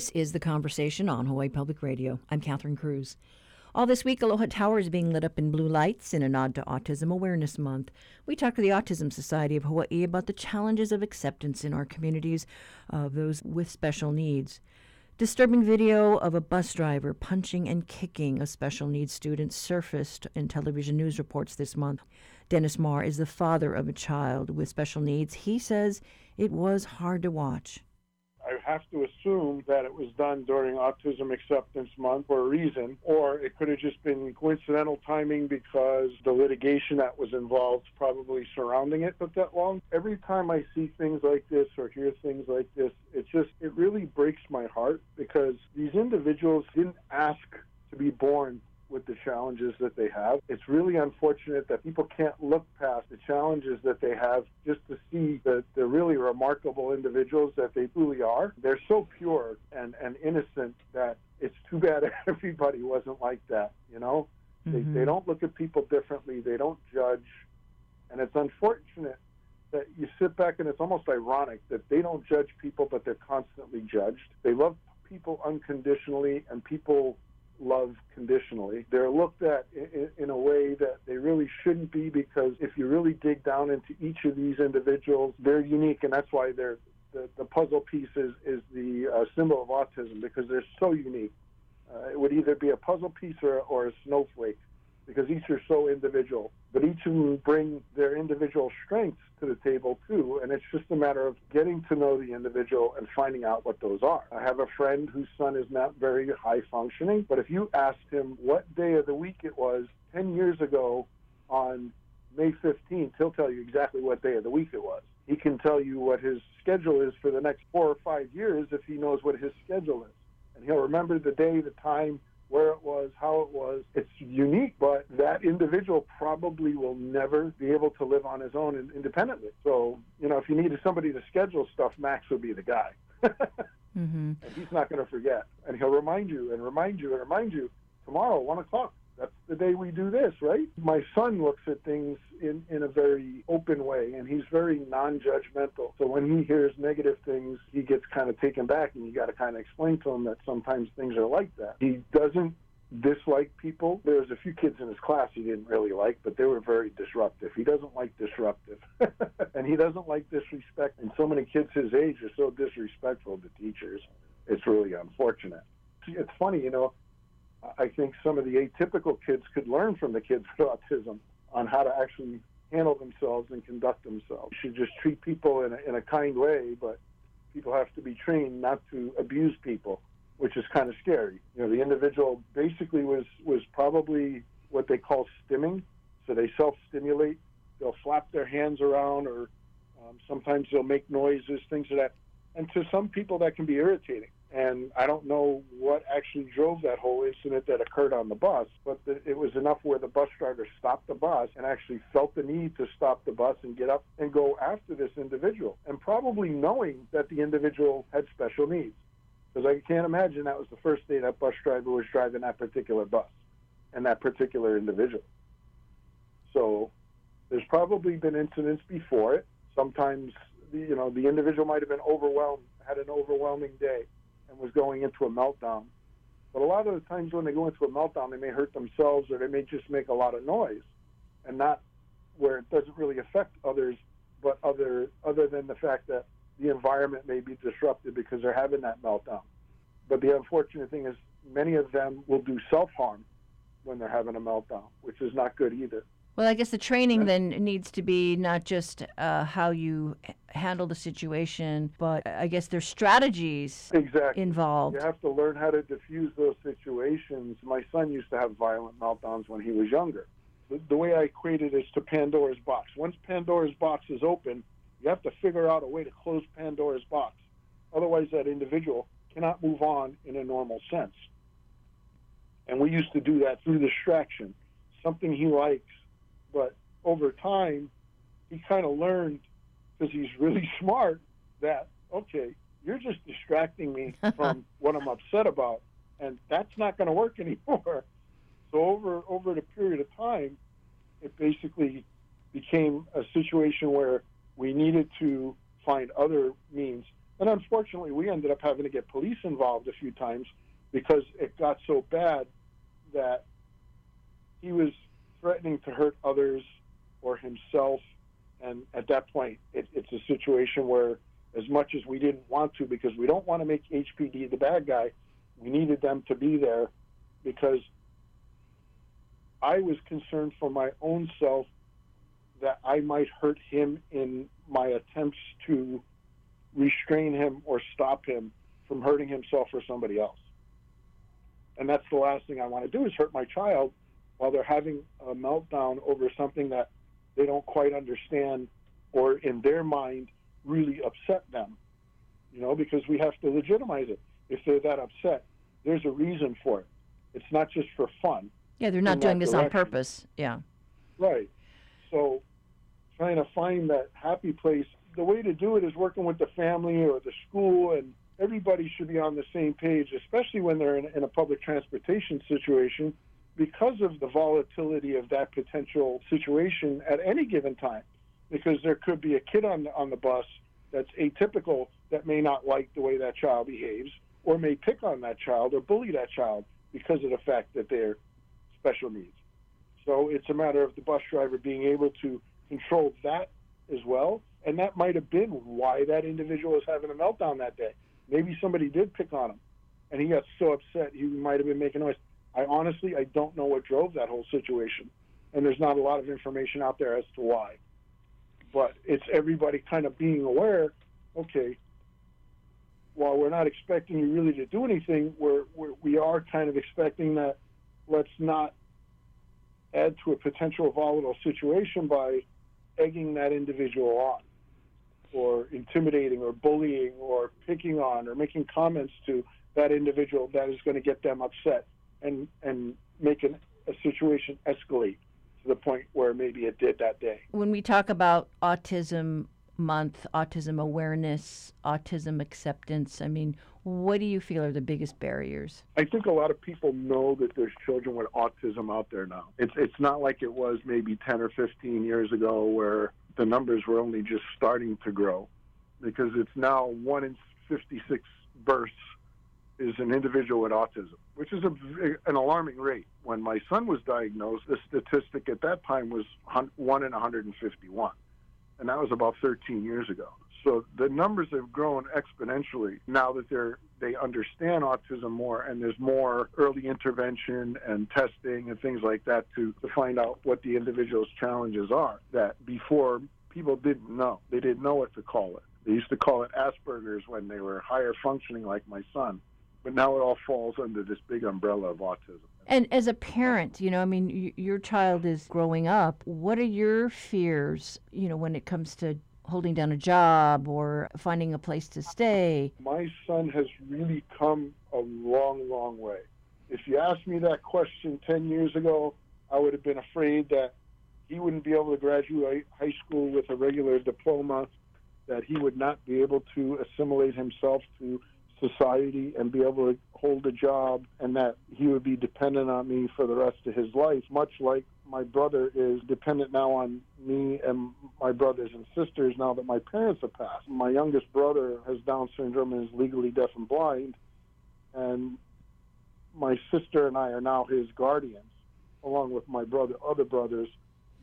This is The Conversation on Hawaii Public Radio. I'm Catherine Cruz. All this week, Aloha Tower is being lit up in blue lights in a nod to Autism Awareness Month. We talked to the Autism Society of Hawaii about the challenges of acceptance in our communities of those with special needs. Disturbing video of a bus driver punching and kicking a special needs student surfaced in television news reports this month. Dennis Marr is the father of a child with special needs. He says it was hard to watch. I have to assume that it was done during Autism Acceptance Month for a reason, or it could have just been coincidental timing because the litigation that was involved probably surrounding it took that long. Every time I see things like this or hear things like this, it just it really breaks my heart because these individuals didn't ask to be born with the challenges that they have. It's really unfortunate that people can't look past the challenges that they have just to see the, the really remarkable individuals that they truly are. They're so pure and, and innocent that it's too bad everybody wasn't like that, you know? Mm-hmm. They, they don't look at people differently, they don't judge. And it's unfortunate that you sit back and it's almost ironic that they don't judge people, but they're constantly judged. They love people unconditionally, and people love conditionally. They're looked at in, a way that they really shouldn't be because if you really dig down into each of these individuals, they're unique, and that's why they're the, the puzzle piece is, is the uh, symbol of autism because they're so unique. Uh, it would either be a puzzle piece or, or a snowflake because each are so individual. But each of them bring their individual strengths to the table too, and it's just a matter of getting to know the individual and finding out what those are. I have a friend whose son is not very high functioning, but if you asked him what day of the week it was 10 years ago on May 15th, he'll tell you exactly what day of the week it was. He can tell you what his schedule is for the next four or five years if he knows what his schedule is. And he'll remember the day, the time, where it was, how it was. It's unique, but that individual probably will never be able to live on his own and independently. So, you know, if you needed somebody to schedule stuff, Max would be the guy. mm-hmm. And he's not going to forget. And he'll remind you and remind you and remind you tomorrow, 1 o'clock, that's the day we do this, right? My son looks at things in, in a very open way, and he's very non judgmental. So when he hears negative things, he gets kind of taken back, and you got to kind of explain to him that sometimes things are like that. He doesn't dislike people. There's a few kids in his class he didn't really like, but they were very disruptive. He doesn't like disruptive. and he doesn't like disrespect. And so many kids his age are so disrespectful to teachers. It's really unfortunate. It's funny, you know, I think some of the atypical kids could learn from the kids with autism on how to actually handle themselves and conduct themselves. You should just treat people in a, in a kind way, but people have to be trained not to abuse people, which is kind of scary. You know, the individual basically was was probably what they call stimming, so they self-stimulate. They'll flap their hands around, or um, sometimes they'll make noises, things like that. And to some people, that can be irritating. And I don't know what actually drove that whole incident that occurred on the bus, but the, it was enough where the bus driver stopped the bus and actually felt the need to stop the bus and get up and go after this individual, and probably knowing that the individual had special needs. Because I can't imagine that was the first day that bus driver was driving that particular bus and that particular individual. So there's probably been incidents before it. Sometimes, you know, the individual might have been overwhelmed, had an overwhelming day and was going into a meltdown. But a lot of the times when they go into a meltdown, they may hurt themselves or they may just make a lot of noise, and not where it doesn't really affect others, but other other than the fact that the environment may be disrupted because they're having that meltdown. But the unfortunate thing is, many of them will do self harm when they're having a meltdown, which is not good either. Well, I guess the training then needs to be not just uh, how you handle the situation, but I guess there's strategies exactly. involved. You have to learn how to diffuse those situations. My son used to have violent meltdowns when he was younger. The, the way I equate it is to Pandora's box. Once Pandora's box is open, you have to figure out a way to close Pandora's box. Otherwise, that individual cannot move on in a normal sense. And we used to do that through distraction. Something he likes, but over time, he kind of learned because he's really smart that okay, you're just distracting me from what I'm upset about, and that's not going to work anymore. So over over the period of time, it basically became a situation where we needed to find other means. And unfortunately, we ended up having to get police involved a few times because it got so bad that he was threatening to hurt others or himself. And at that point, it, it's a situation where, as much as we didn't want to, because we don't want to make HPD the bad guy, we needed them to be there because I was concerned for my own self that I might hurt him in my attempts to restrain him or stop him from hurting himself or somebody else. And that's the last thing I want to do is hurt my child while they're having a meltdown over something that they don't quite understand or in their mind really upset them. You know, because we have to legitimize it. If they're that upset, there's a reason for it. It's not just for fun. Yeah, they're not doing this direction. on purpose. Yeah. Right. So trying to find that happy place, the way to do it is working with the family or the school and everybody should be on the same page, especially when they're in, in a public transportation situation because of the volatility of that potential situation at any given time. Because there could be a kid on on the bus that's atypical that may not like the way that child behaves or may pick on that child or bully that child because of the fact that they're special needs. So it's a matter of the bus driver being able to control that as well. And that might have been why that individual was having a meltdown that day. Maybe somebody did pick on him and he got so upset he might have been making noise. I honestly I don't know what drove that whole situation. And there's not a lot of information out there as to why. But it's everybody kind of being aware, okay, while we're not expecting you really to do anything, we're, we're we are kind of expecting that let's not add to a potential volatile situation by egging that individual on or intimidating or bullying or picking on or making comments to that individual that is going to get them upset and and make an, a situation escalate to the point where maybe it did that day. When we talk about autism month, autism awareness, autism acceptance, I mean, what do you feel are the biggest barriers? I think a lot of people know that there's children with autism out there now. It's it's not like it was maybe 10 or 15 years ago where the numbers were only just starting to grow because it's now 1 in 56 births is an individual with autism, which is a, an alarming rate. When my son was diagnosed, the statistic at that time was 1 in 151, and that was about 13 years ago. So the numbers have grown exponentially now that they're they understand autism more and there's more early intervention and testing and things like that to, to find out what the individual's challenges are that before people didn't know. They didn't know what to call it. They used to call it Asperger's when they were higher functioning like my son. But now it all falls under this big umbrella of autism. And as a parent, you know, I mean, y- your child is growing up. What are your fears, you know, when it comes to holding down a job or finding a place to stay? My son has really come a long, long way. If you asked me that question 10 years ago, I would have been afraid that he wouldn't be able to graduate high school with a regular diploma, that he would not be able to assimilate himself to society and be able to hold a job, and that he would be dependent on me for the rest of his life, much like my brother is dependent now on me and my brothers and sisters now that my parents have passed. My youngest brother has Down syndrome and is legally deaf and blind, and my sister and I are now his guardians, along with my brother, other brothers,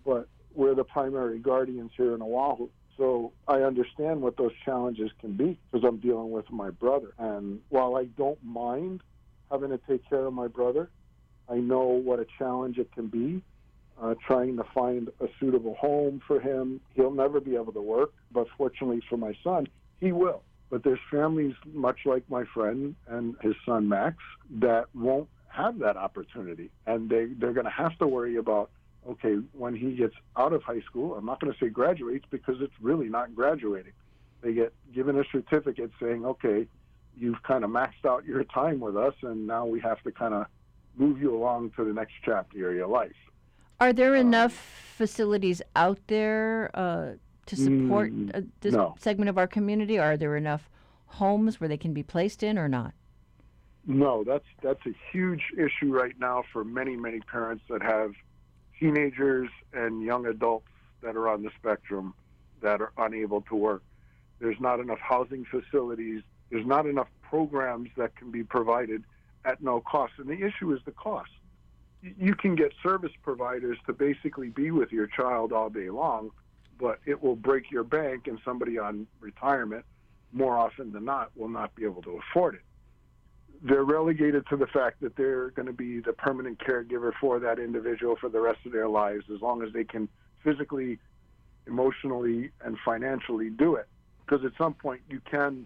but we're the primary guardians here in Oahu. So I understand what those challenges can be because I'm dealing with my brother. And while I don't mind having to take care of my brother, I know what a challenge it can be uh, trying to find a suitable home for him. He'll never be able to work, but fortunately for my son, he will. But there's families, much like my friend and his son Max, that won't have that opportunity. And they, they're going to have to worry about okay, when he gets out of high school, I'm not going to say graduates because it's really not graduating. They get given a certificate saying, okay, you've kind of maxed out your time with us, and now we have to kind of move you along to the next chapter of your life. Are there um, enough facilities out there uh, to support mm, uh, this no. segment of our community? Are there enough homes where they can be placed in, or not? No, that's that's a huge issue right now for many many parents that have teenagers and young adults that are on the spectrum that are unable to work. There's not enough housing facilities. There's not enough programs that can be provided at no cost. And the issue is the cost. You can get service providers to basically be with your child all day long, but it will break your bank, and somebody on retirement, more often than not, will not be able to afford it. They're relegated to the fact that they're going to be the permanent caregiver for that individual for the rest of their lives as long as they can physically, emotionally, and financially do it. Because at some point, you can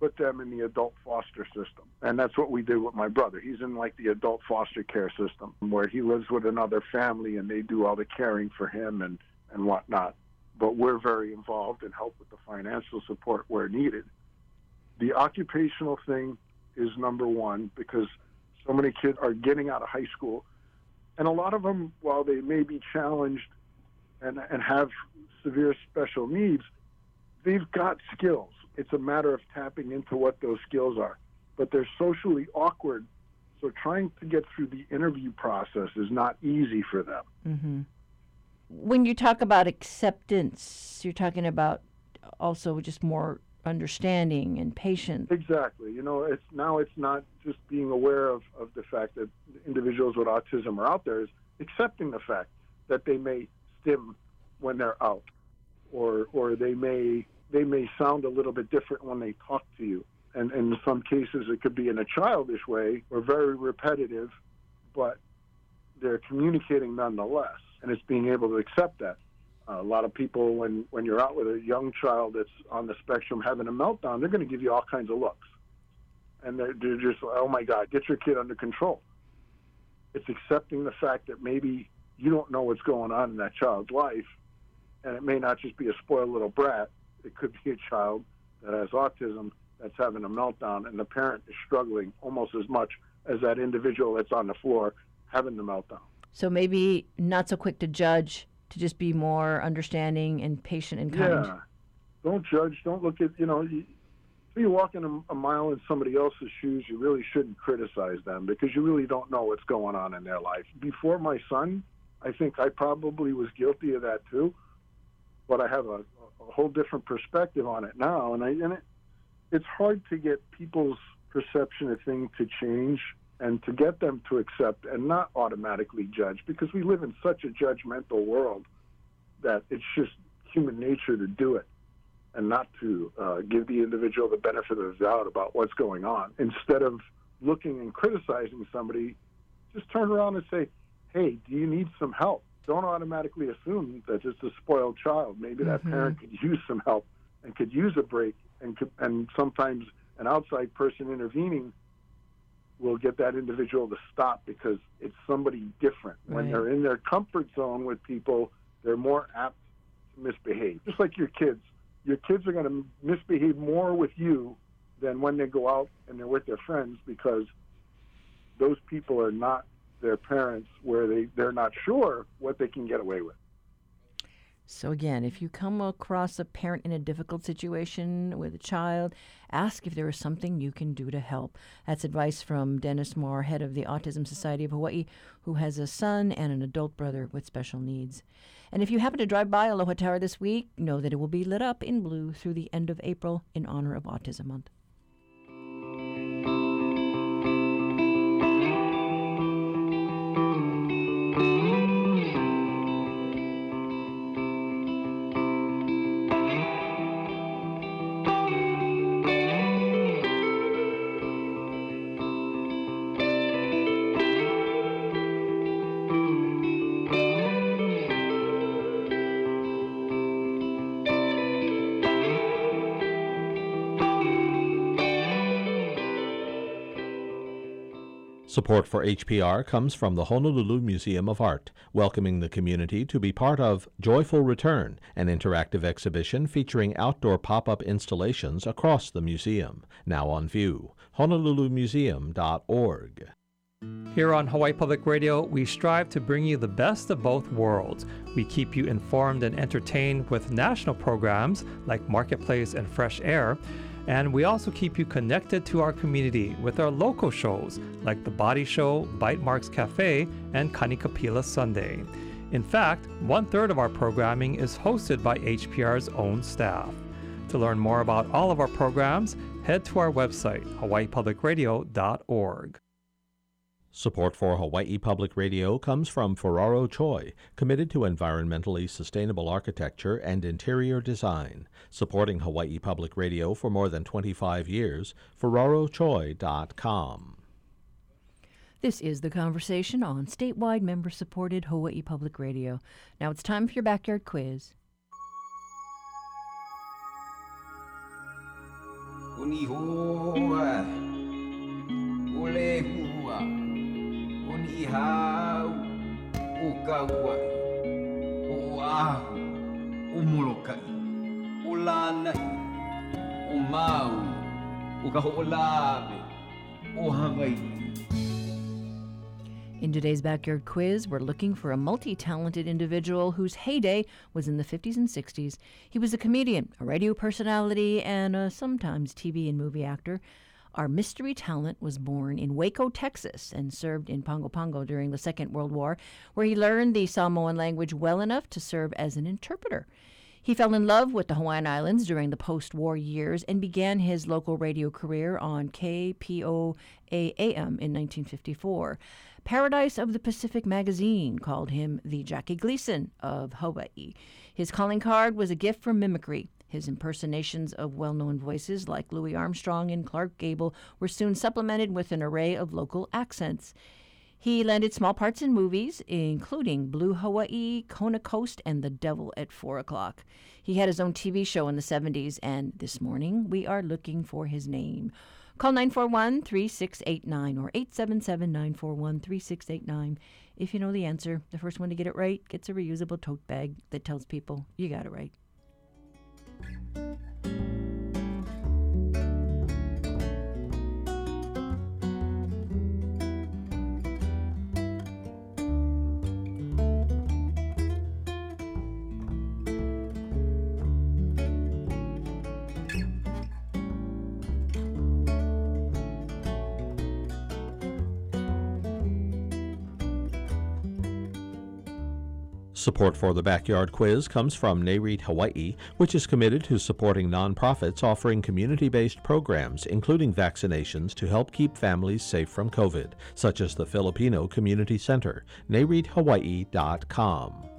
put them in the adult foster system. And that's what we did with my brother. He's in like the adult foster care system where he lives with another family and they do all the caring for him and, and whatnot. But we're very involved and help with the financial support where needed. The occupational thing is number one because so many kids are getting out of high school. And a lot of them, while they may be challenged and, and have severe special needs, they've got skills it's a matter of tapping into what those skills are. But they're socially awkward, so trying to get through the interview process is not easy for them. Mm-hmm. When you talk about acceptance, you're talking about also just more understanding and patience. Exactly. You know, it's now it's not just being aware of, of the fact that individuals with autism are out there, is accepting the fact that they may stim when they're out, or or they may they may sound a little bit different when they talk to you. And, and in some cases, it could be in a childish way or very repetitive, but they're communicating nonetheless. And it's being able to accept that. A lot of people, when, when you're out with a young child that's on the spectrum having a meltdown, they're going to give you all kinds of looks. And they're, they're just, oh my God, get your kid under control. It's accepting the fact that maybe you don't know what's going on in that child's life, and it may not just be a spoiled little brat, it could be a child that has autism that's having a meltdown, and the parent is struggling almost as much as that individual that's on the floor having the meltdown. So maybe not so quick to judge, to just be more understanding and patient and kind. Yeah. Don't judge. Don't look at, you know, you, if you're walking a, a mile in somebody else's shoes, you really shouldn't criticize them because you really don't know what's going on in their life. Before my son, I think I probably was guilty of that too, but I have a, a whole different perspective on it now, and I and it, it's hard to get people's perception of things to change and to get them to accept and not automatically judge because we live in such a judgmental world that it's just human nature to do it and not to uh, give the individual the benefit of the doubt about what's going on. Instead of looking and criticizing somebody, just turn around and say, hey, do you need some help? don't automatically assume that it's a spoiled child. Maybe that mm-hmm. parent could use some help and could use a break, and could, and sometimes an outside person intervening will get that individual to stop because it's somebody different. Right. When they're in their comfort zone with people, they're more apt to misbehave. Just like your kids, your kids are going to misbehave more with you than when they go out and they're with their friends because those people are not their parents where they, they're not sure what they can get away with. So, again, if you come across a parent in a difficult situation with a child, ask if there is something you can do to help. That's advice from Dennis Moore, head of the Autism Society of Hawaii, who has a son and an adult brother with special needs. And if you happen to drive by Aloha Tower this week, know that it will be lit up in blue through the end of April in honor of Autism Month. Support for HPR comes from the Honolulu Museum of Art, welcoming the community to be part of Joyful Return, an interactive exhibition featuring outdoor pop up installations across the museum. Now on view. HonoluluMuseum.org. Here on Hawaii Public Radio, we strive to bring you the best of both worlds. We keep you informed and entertained with national programs like Marketplace and Fresh Air and we also keep you connected to our community with our local shows like The Body Show, Bytemarks Cafe, and Kanikapila Sunday. In fact, one third of our programming is hosted by HPR's own staff. To learn more about all of our programs, head to our website, hawaiipublicradio.org. Support for Hawaii Public Radio comes from Ferraro Choi, committed to environmentally sustainable architecture and interior design. Supporting Hawaii Public Radio for more than 25 years, ferrarochoi.com. This is the conversation on statewide member supported Hawaii Public Radio. Now it's time for your backyard quiz. O o ahu o molokai o lanai o o ka ho'olawe o In today's backyard quiz, we're looking for a multi talented individual whose heyday was in the 50s and 60s. He was a comedian, a radio personality, and a sometimes TV and movie actor. Our mystery talent was born in Waco, Texas, and served in Pago Pago during the Second World War, where he learned the Samoan language well enough to serve as an interpreter. He fell in love with the Hawaiian Islands during the post war years and began his local radio career on KPOA AM in 1954. Paradise of the Pacific magazine called him the Jackie Gleason of Hawaii. His calling card was a gift for mimicry. His impersonations of well known voices like Louis Armstrong and Clark Gable were soon supplemented with an array of local accents. He landed small parts in movies, including Blue Hawaii, Kona Coast, and The Devil at 4 o'clock. He had his own TV show in the 70s, and this morning we are looking for his name. Call 941 3689 or 877 941 3689. If you know the answer, the first one to get it right gets a reusable tote bag that tells people you got it right. I won't. Support for the Backyard Quiz comes from NAREIT Hawaii, which is committed to supporting nonprofits offering community based programs, including vaccinations to help keep families safe from COVID, such as the Filipino Community Center. NAREITHawaii.com.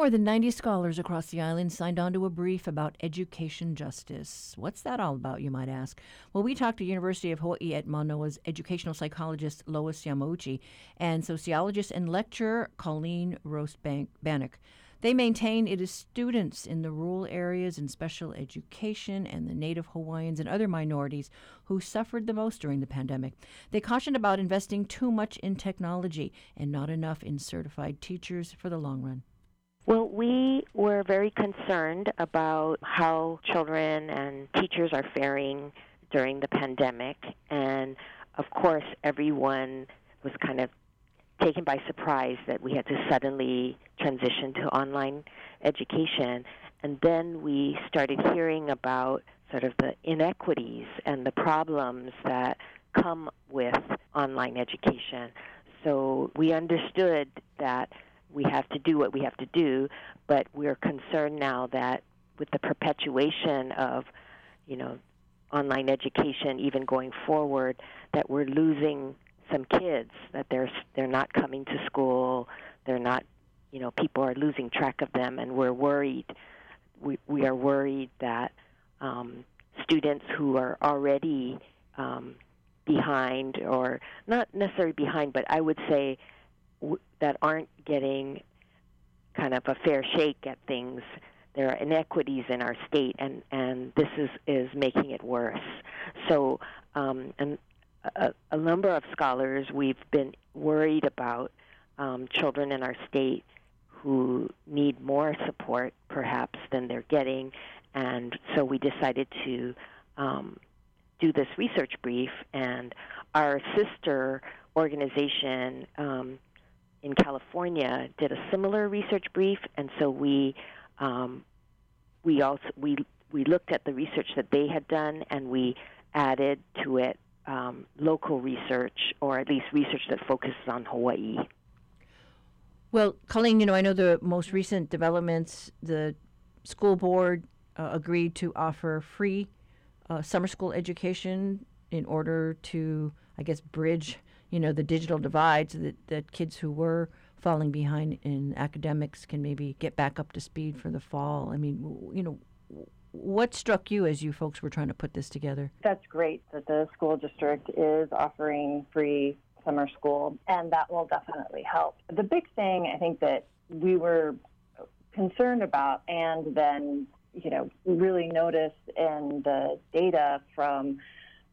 More than 90 scholars across the island signed on to a brief about education justice. What's that all about, you might ask? Well, we talked to University of Hawaii at Manoa's educational psychologist Lois Yamauchi and sociologist and lecturer Colleen Rost-Banik. They maintain it is students in the rural areas and special education and the Native Hawaiians and other minorities who suffered the most during the pandemic. They cautioned about investing too much in technology and not enough in certified teachers for the long run. Well, we were very concerned about how children and teachers are faring during the pandemic. And of course, everyone was kind of taken by surprise that we had to suddenly transition to online education. And then we started hearing about sort of the inequities and the problems that come with online education. So we understood that we have to do what we have to do, but we're concerned now that with the perpetuation of, you know, online education even going forward, that we're losing some kids, that they're they're not coming to school, they're not, you know, people are losing track of them, and we're worried. We we are worried that um, students who are already um, behind, or not necessarily behind, but I would say that aren't getting kind of a fair shake at things. There are inequities in our state, and, and this is, is making it worse. So, um, and a, a number of scholars, we've been worried about um, children in our state who need more support, perhaps, than they're getting. And so we decided to um, do this research brief, and our sister organization, um, in California did a similar research brief, and so we um, we also we we looked at the research that they had done, and we added to it um, local research, or at least research that focuses on Hawaii. Well, Colleen, you know, I know the most recent developments. The school board uh, agreed to offer free uh, summer school education in order to, I guess, bridge, you know, the digital divide so that, that kids who were falling behind in academics can maybe get back up to speed for the fall. I mean, you know, what struck you as you folks were trying to put this together? That's great that the school district is offering free summer school, and that will definitely help. The big thing I think that we were concerned about, and then you know really noticed in the data from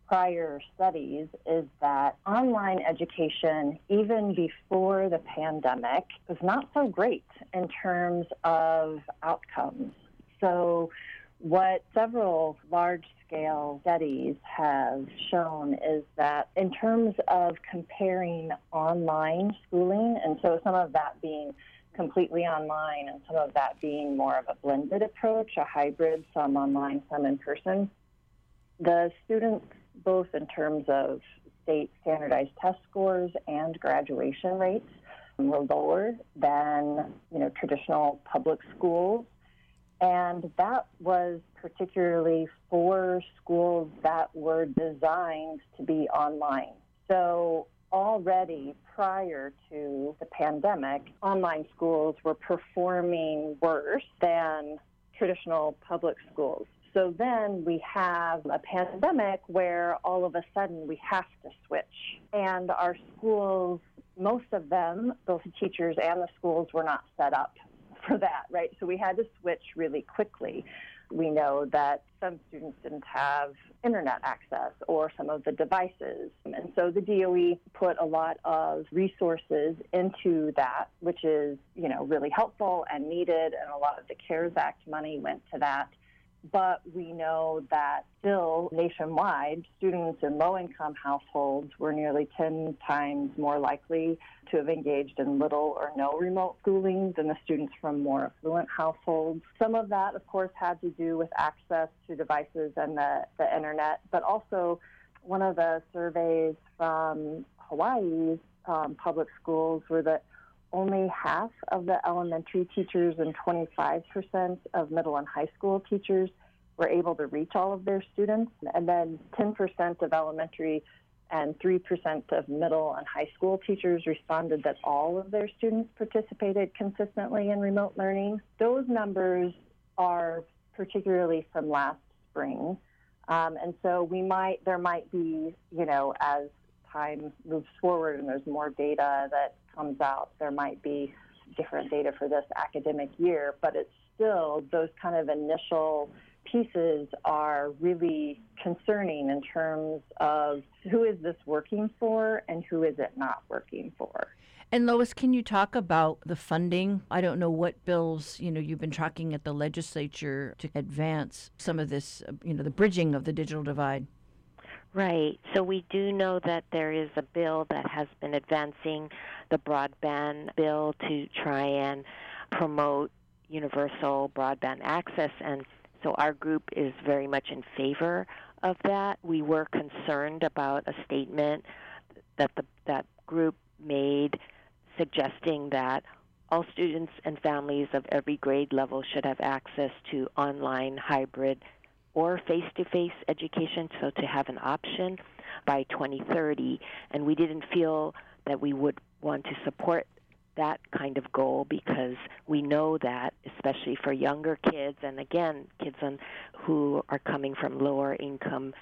prior studies is that online education, even before the pandemic, was not so great in terms of outcomes. So, what several large scale studies have shown is that in terms of comparing online schooling, and so some of that being completely online and some of that being more of a blended approach, a hybrid, some online, some in person, the students, both in terms of state standardized test scores and graduation rates, were lower than you know traditional public schools and that was particularly for schools that were designed to be online. So, already prior to the pandemic, online schools were performing worse than traditional public schools. So then we have a pandemic where all of a sudden we have to switch. And our schools, most of them, both the teachers and the schools, were not set up for that, right? So we had to switch really quickly. We know that some students didn't have internet access or some of the devices. And so the DOE put a lot of resources into that, which is, you know, really helpful and needed. And a lot of the CARES Act money went to that but we know that still nationwide, students in low income households were nearly 10 times more likely to have engaged in little or no remote schooling than the students from more affluent households. Some of that, of course, had to do with access to devices and the, the internet, but also one of the surveys from Hawaii's um, public schools were that only half of the elementary teachers and 25% of middle and high school teachers were able to reach all of their students. And then 10% of elementary and 3% of middle and high school teachers responded that all of their students participated consistently in remote learning. Those numbers are particularly from last spring. Um, and so we might, there might be, you know, as time moves forward and there's more data that comes out, there might be different data for this academic year, but it's still those kind of initial pieces are really concerning in terms of who is this working for and who is it not working for. And Lois, can you talk about the funding? I don't know what bills, you know, you've been tracking at the legislature to advance some of this, uh, you know, the bridging of the digital divide. Right. So we do know that there is a bill that has been advancing the broadband bill to try and promote universal broadband access and so our group is very much in favor of that. We were concerned about a statement that the that group made suggesting that all students and families of every grade level should have access to online hybrid or face-to-face education so to have an option by 2030 and we didn't feel that we would want to support that kind of goal because we know that especially for younger kids and again kids on, who are coming from lower income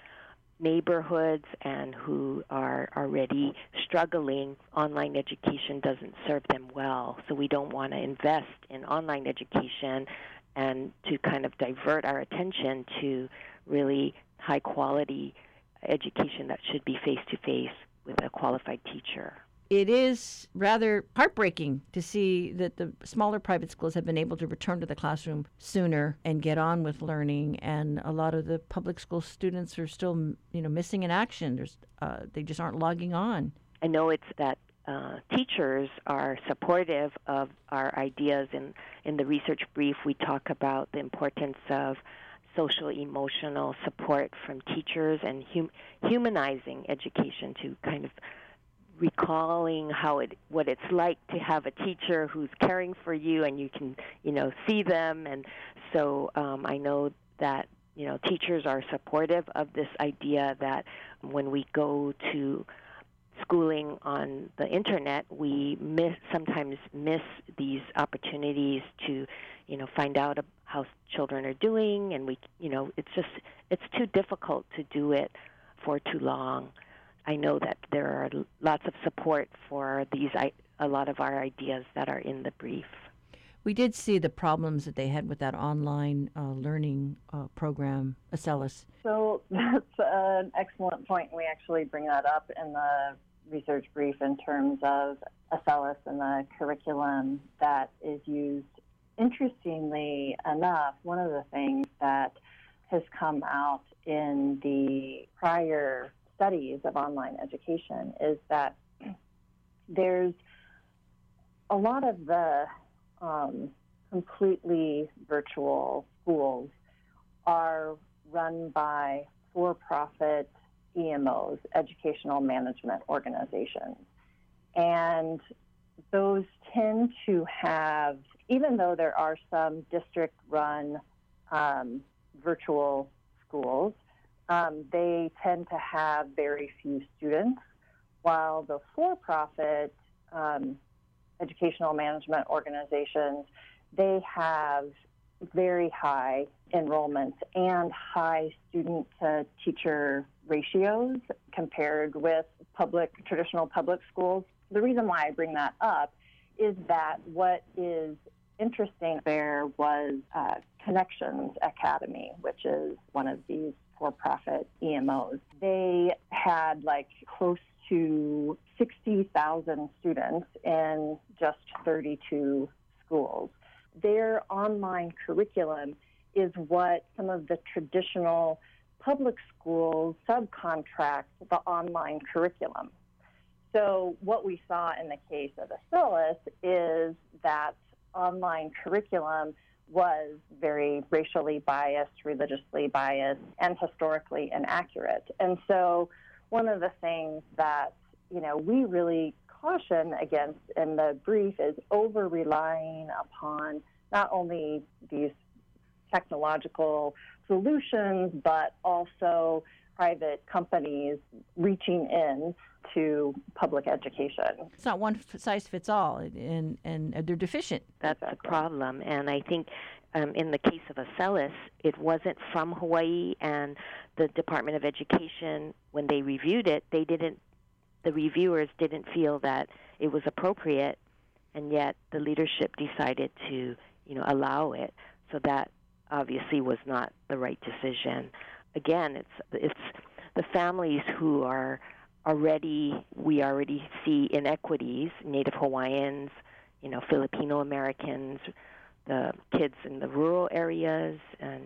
neighborhoods and who are already struggling online education doesn't serve them well so we don't want to invest in online education and to kind of divert our attention to really high quality education that should be face to face with a qualified teacher. It is rather heartbreaking to see that the smaller private schools have been able to return to the classroom sooner and get on with learning, and a lot of the public school students are still, you know, missing in action. There's, uh, they just aren't logging on. I know it's that uh, teachers are supportive of our ideas. In, in the research brief, we talk about the importance of social emotional support from teachers and hum- humanizing education to kind of recalling how it what it's like to have a teacher who's caring for you and you can you know see them and so um, I know that you know teachers are supportive of this idea that when we go to schooling on the internet, we miss sometimes miss these opportunities to, you know, find out how children are doing, and we, you know, it's just it's too difficult to do it for too long. I know that there are lots of support for these a lot of our ideas that are in the brief. We did see the problems that they had with that online uh, learning uh, program, Acellus. So that's an excellent point. We actually bring that up in the research brief in terms of Acellus and the curriculum that is used. Interestingly enough, one of the things that has come out in the prior studies of online education is that there's a lot of the um, completely virtual schools are run by for profit EMOs, educational management organizations. And those tend to have, even though there are some district run um, virtual schools, um, they tend to have very few students, while the for profit um, educational management organizations, they have very high enrollments and high student to teacher ratios compared with public traditional public schools. The reason why I bring that up is that what is interesting there was uh, Connections Academy, which is one of these for-profit EMOs. They had like close to 60,000 students in just 32 schools. Their online curriculum is what some of the traditional public schools subcontract the online curriculum. So, what we saw in the case of Acellus is that online curriculum was very racially biased, religiously biased, and historically inaccurate. And so, one of the things that you know we really caution against in the brief is over relying upon not only these technological solutions, but also private companies reaching in to public education. It's not one size fits all, and and they're deficient. That's the problem, and I think. Um, in the case of Acellus, it wasn't from Hawaii, and the Department of Education, when they reviewed it, they didn't. The reviewers didn't feel that it was appropriate, and yet the leadership decided to, you know, allow it. So that obviously was not the right decision. Again, it's it's the families who are already we already see inequities. Native Hawaiians, you know, Filipino Americans, the kids in the rural areas and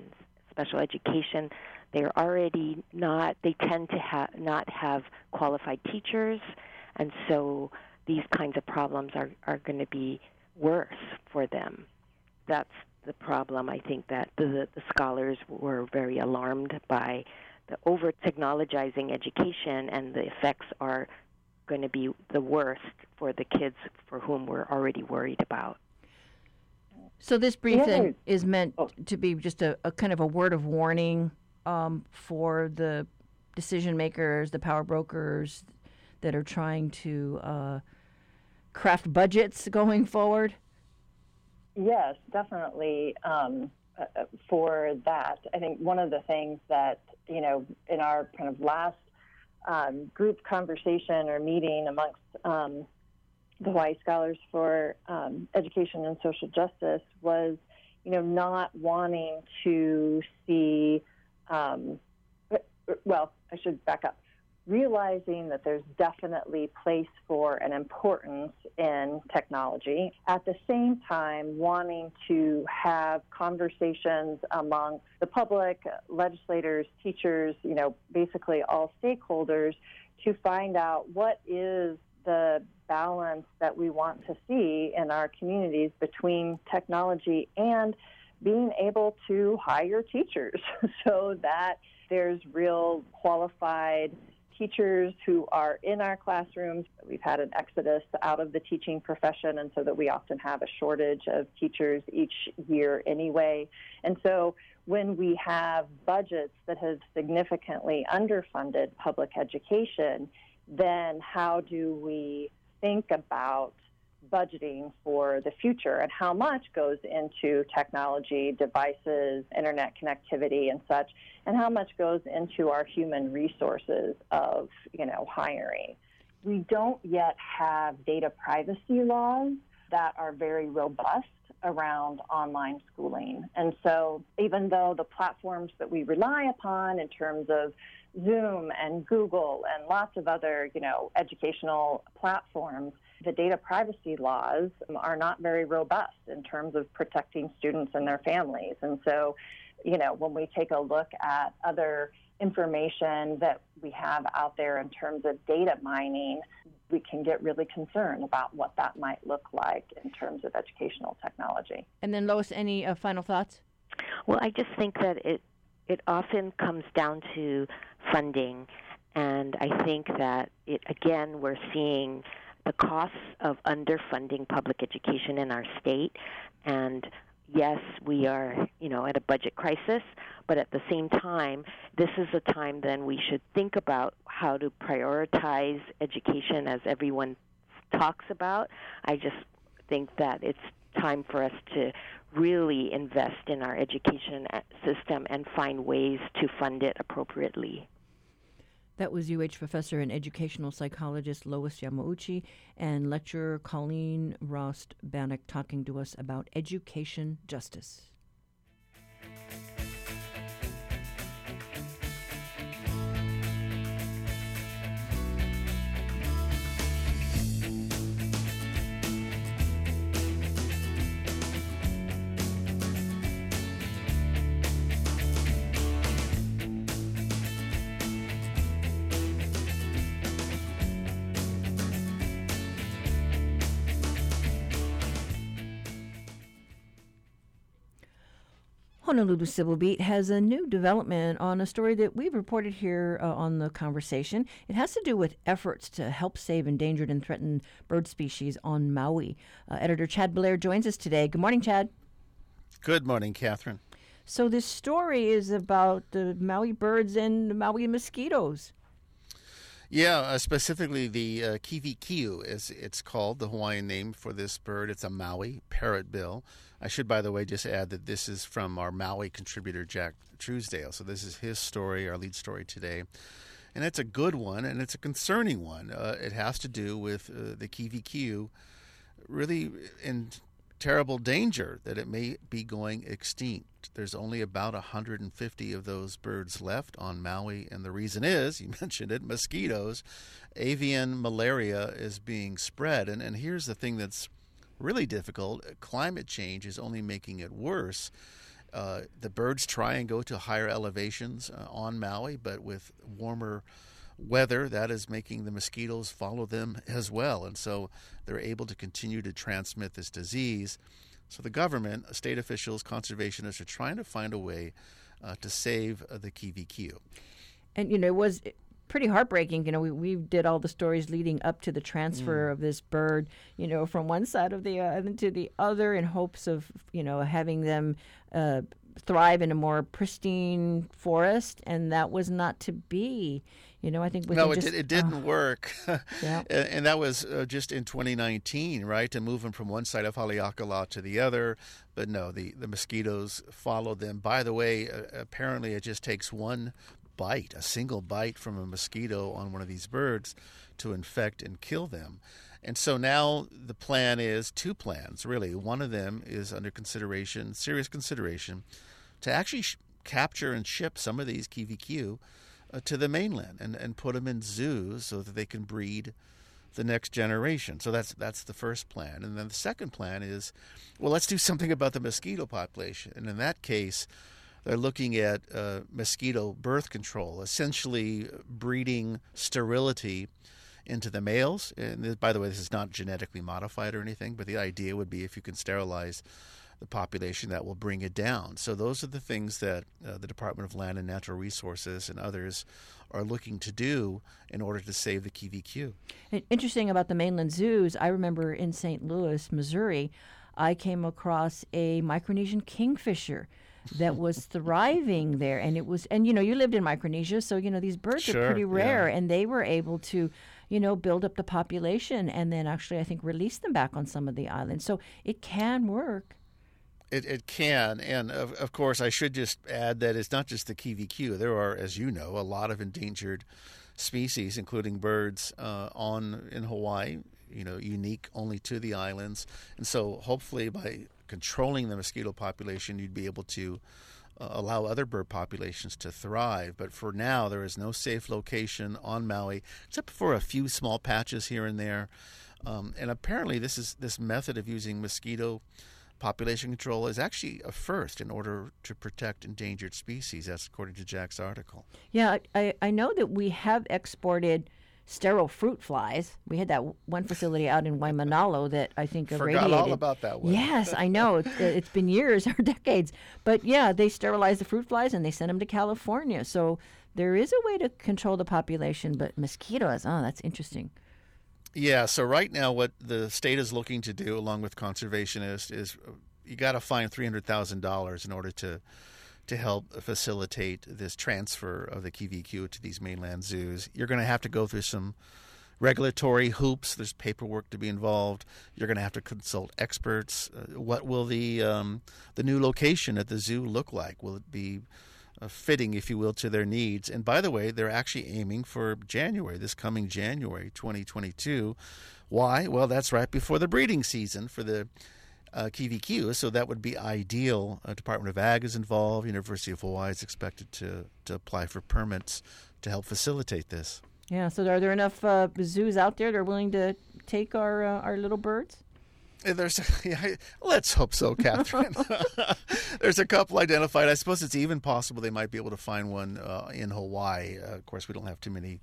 special education. They're already not. They tend to have not have qualified teachers, and so these kinds of problems are are going to be worse for them. That's the problem. I think that the, the scholars were very alarmed by the over technologizing education, and the effects are going to be the worst for the kids for whom we're already worried about. So this briefing is meant oh. to be just a, a, kind of a word of warning um, for the decision makers, the power brokers that are trying to uh, craft budgets going forward. Yes, definitely. Um, uh, uh, for that, I think one of the things that you know in our kind of last um, group conversation or meeting amongst um, the Hawaii Scholars for um, Education and Social Justice was, you know, not wanting to see. Um, uh, well, I should back up realizing that there's definitely place for an importance in technology. At the same time, wanting to have conversations among the public, legislators, teachers, you know, basically all stakeholders to find out what is the balance that we want to see in our communities between technology and being able to hire teachers so that there's real qualified teachers who are in our classrooms. We've had an exodus out of the teaching profession, and so that we often have a shortage of teachers each year anyway. And so when we have budgets that have significantly underfunded public education, then how do we think about budgeting for the future and how much goes into technology, devices, internet connectivity and such, and how much goes into our human resources of, you know, hiring. We don't yet have data privacy laws that are very robust around online schooling. And so even though the platforms that we rely upon in terms of Zoom and Google and lots of other, you know, educational platforms, the data privacy laws are not very robust in terms of protecting students and their families. And so, you know, when we take a look at other information that we have out there in terms of data mining, we can get really concerned about what that might look like in terms of educational technology. And then, Lois, any uh, final thoughts? Well, I just think that it it often comes down to funding, and I think that it again we're seeing the costs of underfunding public education in our state and yes, we are, you know, at a budget crisis, but at the same time, this is a time then we should think about how to prioritize education as everyone talks about. I just think that it's time for us to really invest in our education uh, system and find ways to fund it appropriately. That was UH professor and educational psychologist Lois Yamauchi and lecturer Colleen Rost-Banik talking to us about education justice. Honolulu Civil Beat has a new development on a story that we've reported here uh, on the conversation. It has to do with efforts to help save endangered and threatened bird species on Maui. Uh, Editor Chad Blair joins us today. Good morning, Chad. Good morning, Catherine. So, this story is about the Maui birds and the Maui mosquitoes. Yeah, uh, specifically the uh, kiwikiu, is it's called, the Hawaiian name for this bird. It's a Maui parrotbill. I should, by the way, just add that this is from our Maui contributor, Jack Truesdale. So this is his story, our lead story today. And it's a good one, and it's a concerning one. Uh, it has to do with uh, the kiwikiu really in terrible danger that it may be going extinct. There's only about 150 of those birds left on Maui, and the reason is, you mentioned it, mosquitoes. Avian malaria is being spread. And, and here's the thing that's really difficult climate change is only making it worse. Uh, the birds try and go to higher elevations uh, on Maui, but with warmer weather, that is making the mosquitoes follow them as well. And so they're able to continue to transmit this disease. So the government, state officials, conservationists are trying to find a way uh, to save uh, the kiwikiu. And, you know, it was pretty heartbreaking. You know, we, we did all the stories leading up to the transfer mm. of this bird, you know, from one side of the island to the other in hopes of, you know, having them uh, thrive in a more pristine forest. And that was not to be. You know, I think no, it, just, did, it didn't uh, work. yeah. and that was uh, just in 2019, right? To move them from one side of Haleakala to the other. But no, the, the mosquitoes followed them. By the way, uh, apparently it just takes one bite, a single bite from a mosquito on one of these birds to infect and kill them. And so now the plan is two plans, really. One of them is under consideration, serious consideration, to actually sh- capture and ship some of these kiwikiu uh, to the mainland and, and put them in zoos so that they can breed the next generation. So that's that's the first plan. And then the second plan is, well, let's do something about the mosquito population. And in that case, they're looking at uh, mosquito birth control, essentially breeding sterility into the males. And by the way, this is not genetically modified or anything, but the idea would be if you can sterilize the population, that will bring it down. So those are the things that uh, the Department of Land and Natural Resources and others are looking to do in order to save the kiwikiu. Interesting about the mainland zoos, I remember in St. Louis, Missouri, I came across a Micronesian kingfisher that was thriving there and it was and you know you lived in micronesia so you know these birds Sure, are pretty rare yeah. and they were able to you know build up the population and then actually i think release them back on some of the islands so it can work It, it can, and of, of course, I should just add that it's not just the kiwikiu. There are, as you know, a lot of endangered species, including birds, uh, on in Hawaii. You know, unique only to the islands, and so hopefully by controlling the mosquito population, you'd be able to uh, allow other bird populations to thrive. But for now, there is no safe location on Maui, except for a few small patches here and there. Um, and apparently, this is this method of using mosquito population control is actually a first in order to protect endangered species. That's according to Jack's article. yeah i, I know that we have exported sterile fruit flies we had that one facility out in waimanalo that i think Forgot irradiated all about that one. Yes, I know. It's, it's been years or decades. But yeah, they sterilize the fruit flies and they send them to California. So there is a way to control the population, but mosquitoes, oh, that's interesting. Yeah, so right now, what the state is looking to do, along with conservationists, is uh, you got to find three hundred thousand dollars in order to to help facilitate this transfer of the kiwikiu to these mainland zoos. You're going to have to go through some regulatory hoops. There's paperwork to be involved. You're going to have to consult experts. Uh, what will the um, the new location at the zoo look like? Will it be fitting, if you will, to their needs? And by the way, they're actually aiming for January, this coming January 2022. Why? Well, that's right before the breeding season for the uh, kiwikiu, so that would be ideal. Uh, Department of Ag is involved. University of Hawaii is expected to, to apply for permits to help facilitate this. Yeah, so are there enough uh, zoos out there that are willing to take our uh, our little birds? There's, yeah, let's hope so, Catherine. There's a couple identified. I suppose it's even possible they might be able to find one uh, in Hawaii. Uh, of course, we don't have too many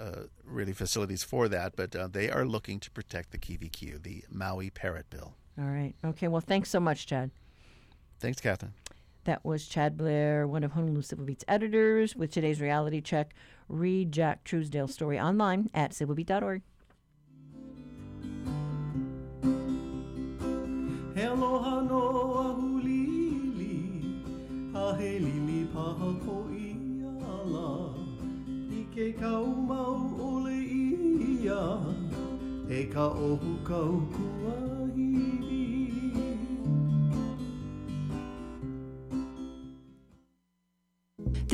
uh, really facilities for that, but uh, they are looking to protect the kiwikiu, the Maui parrot bill. All right. Okay. Well, thanks so much, Chad. Thanks, Catherine. That was Chad Blair, one of Honolulu Civil Beat's editors, with today's reality check. Read Jack Truesdale's story online at civilbeat.org. Aloha no ahulili, hahe lili paha ko ala. Ike kau mau ole ia, e ka ohu kau kuahili.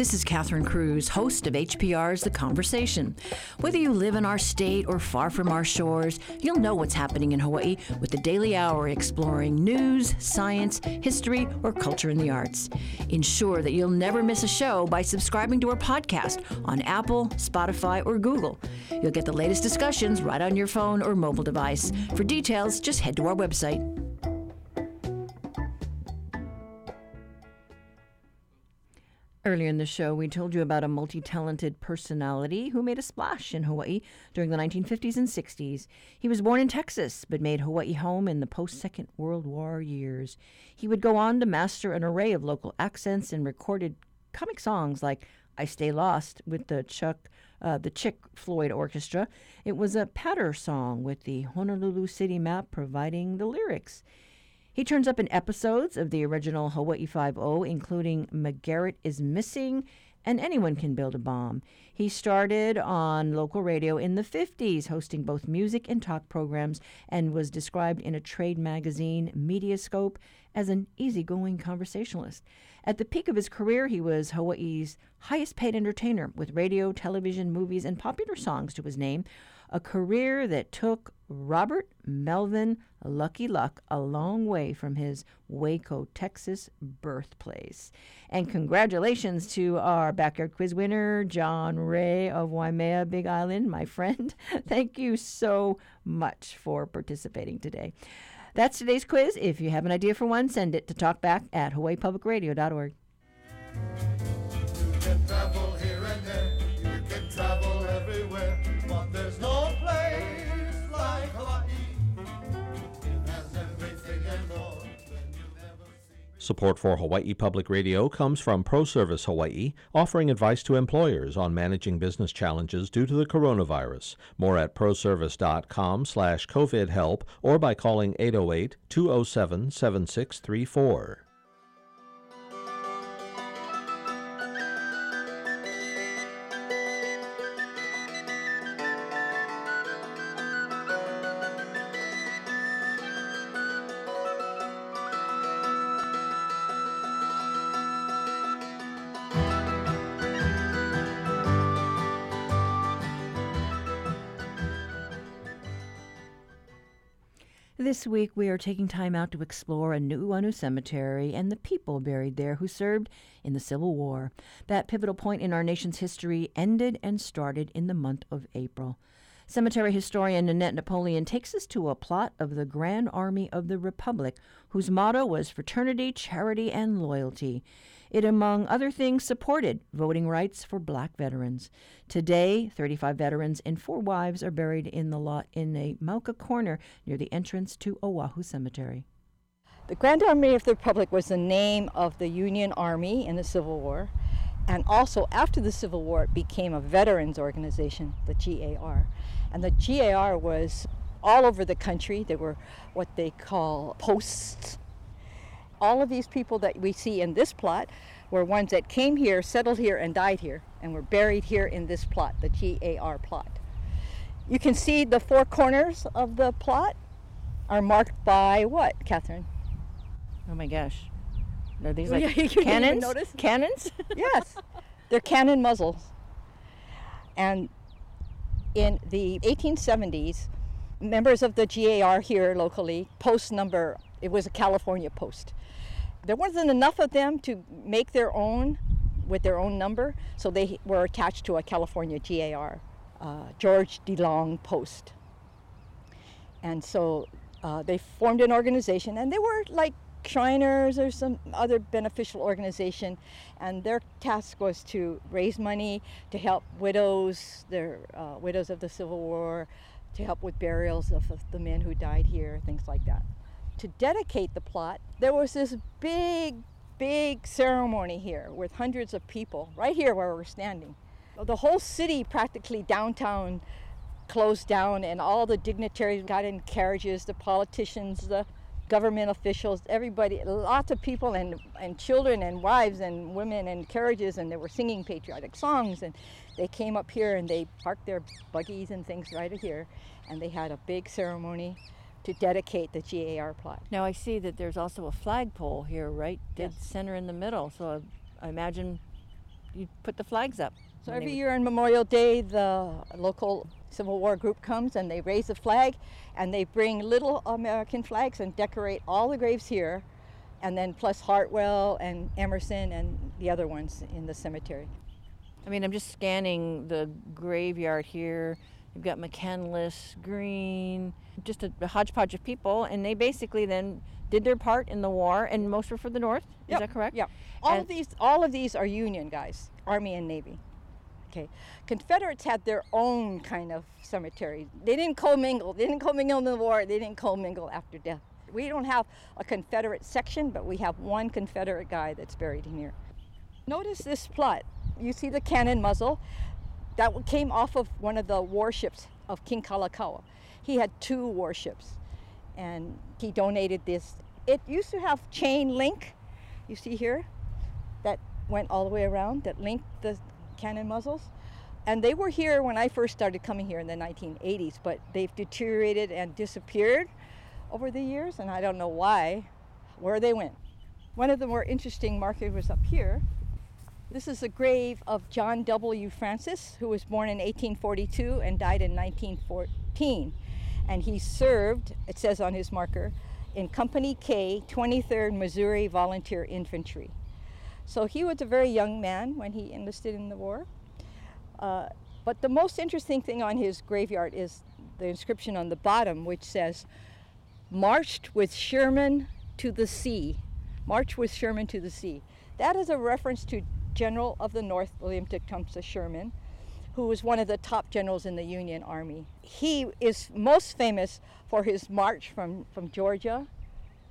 This is Catherine Cruz, host of HPR's The Conversation. Whether you live in our state or far from our shores, you'll know what's happening in Hawaii with the Daily Hour exploring news, science, history, or culture and the arts. Ensure that you'll never miss a show by subscribing to our podcast on Apple, Spotify, or Google. You'll get the latest discussions right on your phone or mobile device. For details, just head to our website. Earlier in the show, we told you about a multi talented personality who made a splash in Hawaii during the 1950s and 60s. He was born in Texas, but made Hawaii home in the post Second World War years. He would go on to master an array of local accents and recorded comic songs like I Stay Lost with the Chuck. Uh, the Chick Floyd Orchestra. It was a patter song with the Honolulu city map providing the lyrics. He turns up in episodes of the original Hawaii Five-O, including McGarrett is Missing and Anyone Can Build a Bomb. He started on local radio in the 50s, hosting both music and talk programs, and was described in a trade magazine, Mediascope, as an easygoing conversationalist. At the peak of his career, he was Hawaii's highest paid entertainer, with radio, television, movies, and popular songs to his name a career that took Robert Melvin Lucky Luck a long way from his Waco, Texas birthplace. And congratulations to our backyard quiz winner, John Ray of Waimea, Big Island, my friend. Thank you so much for participating today. That's today's quiz. If you have an idea for one, send it to talkback at hawaiipublicradio.org. Support for Hawaii Public Radio comes from ProService Hawaii, offering advice to employers on managing business challenges due to the coronavirus. More at proservice.com slash COVID help or by calling 808 This week, we are taking time out to explore a new Nu'uanu cemetery and the people buried there who served in the Civil War. That pivotal point in our nation's history ended and started in the month of April. Cemetery historian Nanette Napoleon takes us to a plot of the Grand Army of the Republic, whose motto was fraternity, charity, and loyalty. It, among other things, supported voting rights for black veterans. Today, 35 veterans and four wives are buried in the lot in a Mauka corner near the entrance to Oahu Cemetery. The Grand Army of the Republic was the name of the Union Army in the Civil War. And also, after the Civil War, it became a veterans organization, the GAR. And the GAR was all over the country. There were what they call posts all of these people that we see in this plot were ones that came here, settled here, and died here, and were buried here in this plot, the GAR plot. You can see the four corners of the plot are marked by what, Catherine? Oh my gosh. Are these like cannons? Cannons? yes, they're cannon muzzles. And in the 1870s, members of the GAR here locally, post number, it was a California post. There wasn't enough of them to make their own with their own number, so they were attached to a California GAR, uh, George DeLong Post. And so uh, they formed an organization, and they were like Shriners or some other beneficial organization, and their task was to raise money to help widows, their uh, widows of the Civil War, to help with burials of, of the men who died here, things like that. To dedicate the plot, there was this big, big ceremony here with hundreds of people, right here where we're standing. The whole city, practically downtown, closed down, and all the dignitaries got in carriages, the politicians, the government officials, everybody, lots of people, and, and children, and wives, and women, and carriages, and they were singing patriotic songs. And they came up here and they parked their buggies and things right here, and they had a big ceremony to dedicate the GAR plot. Now I see that there's also a flagpole here, right dead Yes. center in the middle. So I, I imagine you put the flags up. So every year on Memorial Day, the local Civil War group comes and they raise a flag and they bring little American flags and decorate all the graves here, and then plus Hartwell and Emerson and the other ones in the cemetery. I mean, I'm just scanning the graveyard here. You've got McCandless, Green, just a, a hodgepodge of people, and they basically then did their part in the war, and most were for the North. Is Yep, that correct? Yeah. All And- of these, all of these are Union guys, Army and Navy. Okay. Confederates had their own kind of cemetery. They didn't commingle. They didn't commingle in the war. They didn't commingle after death. We don't have a Confederate section, but we have one Confederate guy that's buried in here. Notice this plot. You see the cannon muzzle that came off of one of the warships of King Kalakaua. He had two warships, and he donated this. It used to have chain link, you see here, that went all the way around, that linked the cannon muzzles. And they were here when I first started coming here in the 1980s, but they've deteriorated and disappeared over the years, and I don't know why, where they went. One of the more interesting markers was up here. This is the grave of John W. Francis, who was born in 1842 and died in 1914. And he served, it says on his marker, in Company K, 23rd Missouri Volunteer Infantry. So he was a very young man when he enlisted in the war. Uh, but the most interesting thing on his graveyard is the inscription on the bottom, which says, Marched with Sherman to the sea. March with Sherman to the sea. That is a reference to General of the North, William Tecumseh Sherman, who was one of the top generals in the Union Army. He is most famous for his march from, from Georgia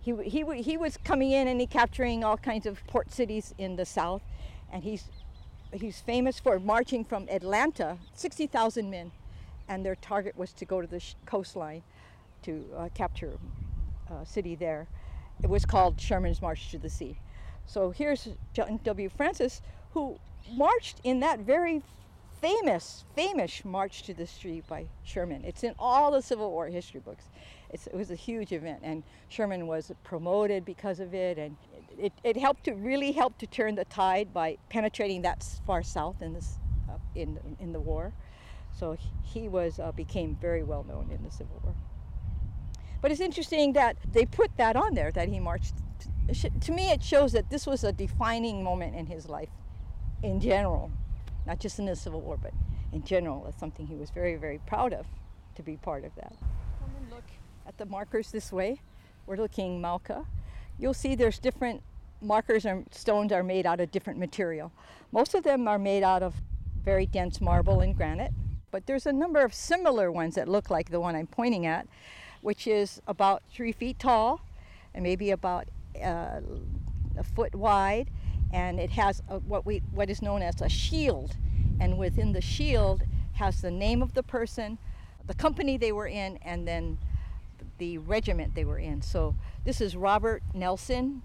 He, he, he was coming in and he capturing all kinds of port cities in the south, and he's he's famous for marching from Atlanta, 60,000 men, and their target was to go to the coastline to uh, capture a city there. It was called Sherman's March to the Sea. So here's John W. Francis, who marched in that very famous, famous March to the Street by Sherman. It's in all the Civil War history books. It's, it was a huge event, and Sherman was promoted because of it, and it, it helped to really help to turn the tide by penetrating that far south in this uh, in in the war. So he was uh, became very well known in the Civil War. But it's interesting that they put that on there that he marched. To me, it shows that this was a defining moment in his life, in general, not just in the Civil War, but in general. It's something he was very, very proud of to be part of that. Come and look at the markers this way. We're looking Mauka. You'll see there's different markers and stones are made out of different material. Most of them are made out of very dense marble and granite, but there's a number of similar ones that look like the one I'm pointing at, which is about three feet tall and maybe about uh, a foot wide, and it has a, what we what is known as a shield, and within the shield has the name of the person, the company they were in, and then the regiment they were in. So this is Robert Nelson.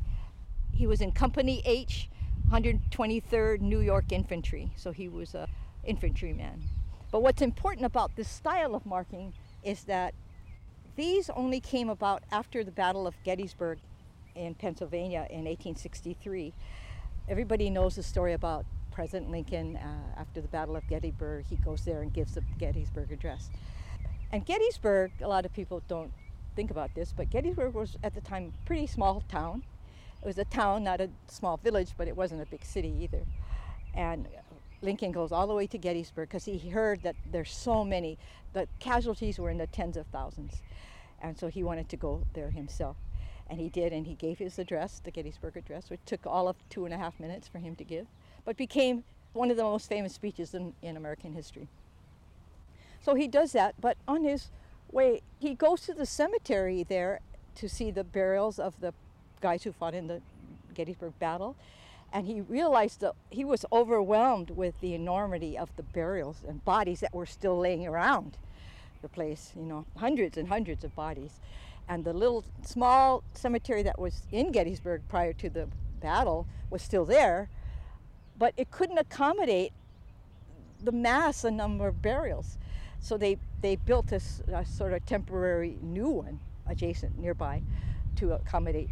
He was in Company H, 123rd New York Infantry. So he was a infantryman. But what's important about this style of marking is that these only came about after the Battle of Gettysburg in Pennsylvania in 1863. Everybody knows the story about President Lincoln uh, after the Battle of Gettysburg. He goes there and gives the Gettysburg Address. And Gettysburg, a lot of people don't think about this, but Gettysburg was at the time a pretty small town. It was a town, not a small village, but it wasn't a big city either. And Lincoln goes all the way to Gettysburg because he heard that there's so many. The casualties were in the tens of thousands. And so he wanted to go there himself. And he did, and he gave his address, the Gettysburg Address, which took all of two and a half minutes for him to give, but became one of the most famous speeches in, in American history. So he does that, but on his way, he goes to the cemetery there to see the burials of the guys who fought in the Gettysburg battle. And he realized that he was overwhelmed with the enormity of the burials and bodies that were still laying around the place, you know, hundreds and hundreds of bodies. And the little small cemetery that was in Gettysburg prior to the battle was still there, but it couldn't accommodate the mass and number of burials. So they, they built a, a sort of temporary new one adjacent nearby to accommodate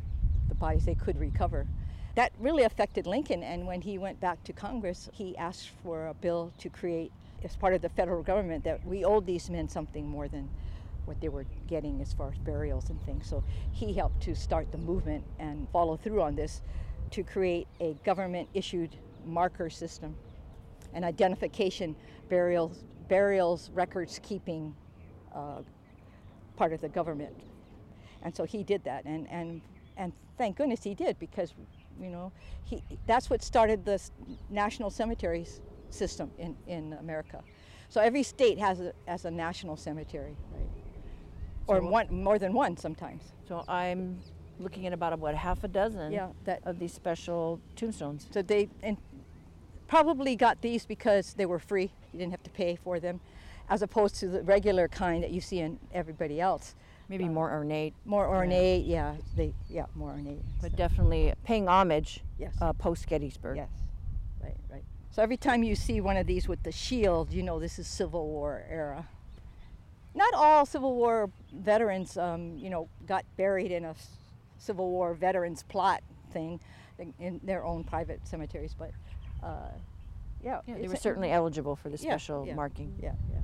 the bodies they could recover. That really affected Lincoln, and when he went back to Congress, he asked for a bill to create, as part of the federal government, that we owed these men something more than what they were getting as far as burials and things. So he helped to start the movement and follow through on this to create a government issued marker system, an identification burials burials records keeping uh, part of the government. And so he did that, and, and, and thank goodness he did because, you know, he, that's what started the national cemeteries system in, in America. So every state has a, has a national cemetery, right? Or So- one, more than one sometimes. So I'm looking at about what half a dozen Yeah, that of these special tombstones. So they and probably got these because they were free. You didn't have to pay for them, as opposed to the regular kind that you see in everybody else. Maybe more ornate, More ornate, yeah. They yeah more ornate. but so, definitely paying homage yes, uh, post Gettysburg. yes, right, right. So every time you see one of these with the shield, you know this is Civil War era. Not all Civil War veterans, um, you know, got buried in a Civil War veterans plot thing in- their own private cemeteries, but uh, yeah, Yeah, they were certainly eligible for the special yeah. marking. Yeah, yeah, yeah.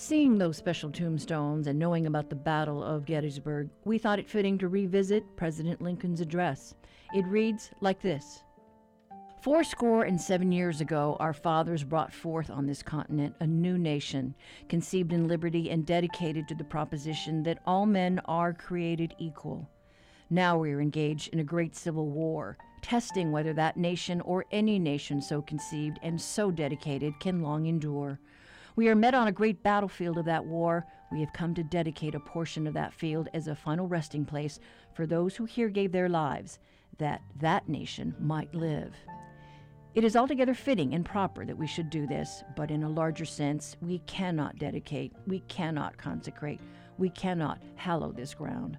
Seeing those special tombstones and knowing about the Battle of Gettysburg, we thought it fitting to revisit President Lincoln's address. It reads like this Fourscore and seven years ago, our fathers brought forth on this continent a new nation, conceived in liberty and dedicated to the proposition that all men are created equal. Now we are engaged in a great civil war, testing whether that nation or any nation so conceived and so dedicated can long endure. We are met on a great battlefield of that war. We have come to dedicate a portion of that field as a final resting place for those who here gave their lives, that that nation might live. It is altogether fitting and proper that we should do this, but in a larger sense, we cannot dedicate, we cannot consecrate, we cannot hallow this ground.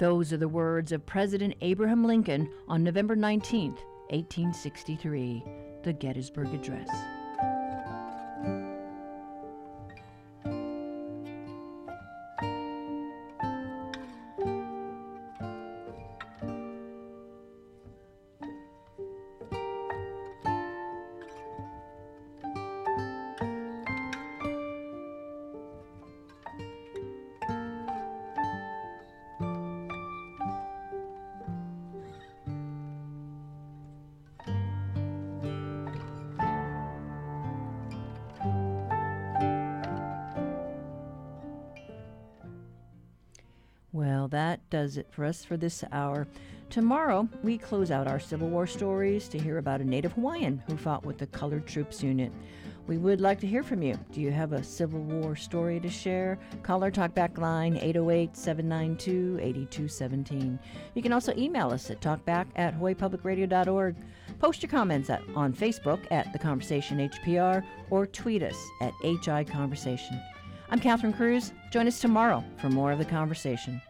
Those are the words of President Abraham Lincoln on November 19, 1863, the Gettysburg Address. Does it for us for this hour. Tomorrow, we close out our Civil War stories to hear about a Native Hawaiian who fought with the Colored Troops Unit. We would like to hear from you. Do you have a Civil War story to share? Call our talkback line 808 792 8217. You can also email us at talkback at hawaiipublicradio.org. Post your comments at, on Facebook at The Conversation HPR or tweet us at HI Conversation. I'm Catherine Cruz. Join us tomorrow for more of the conversation.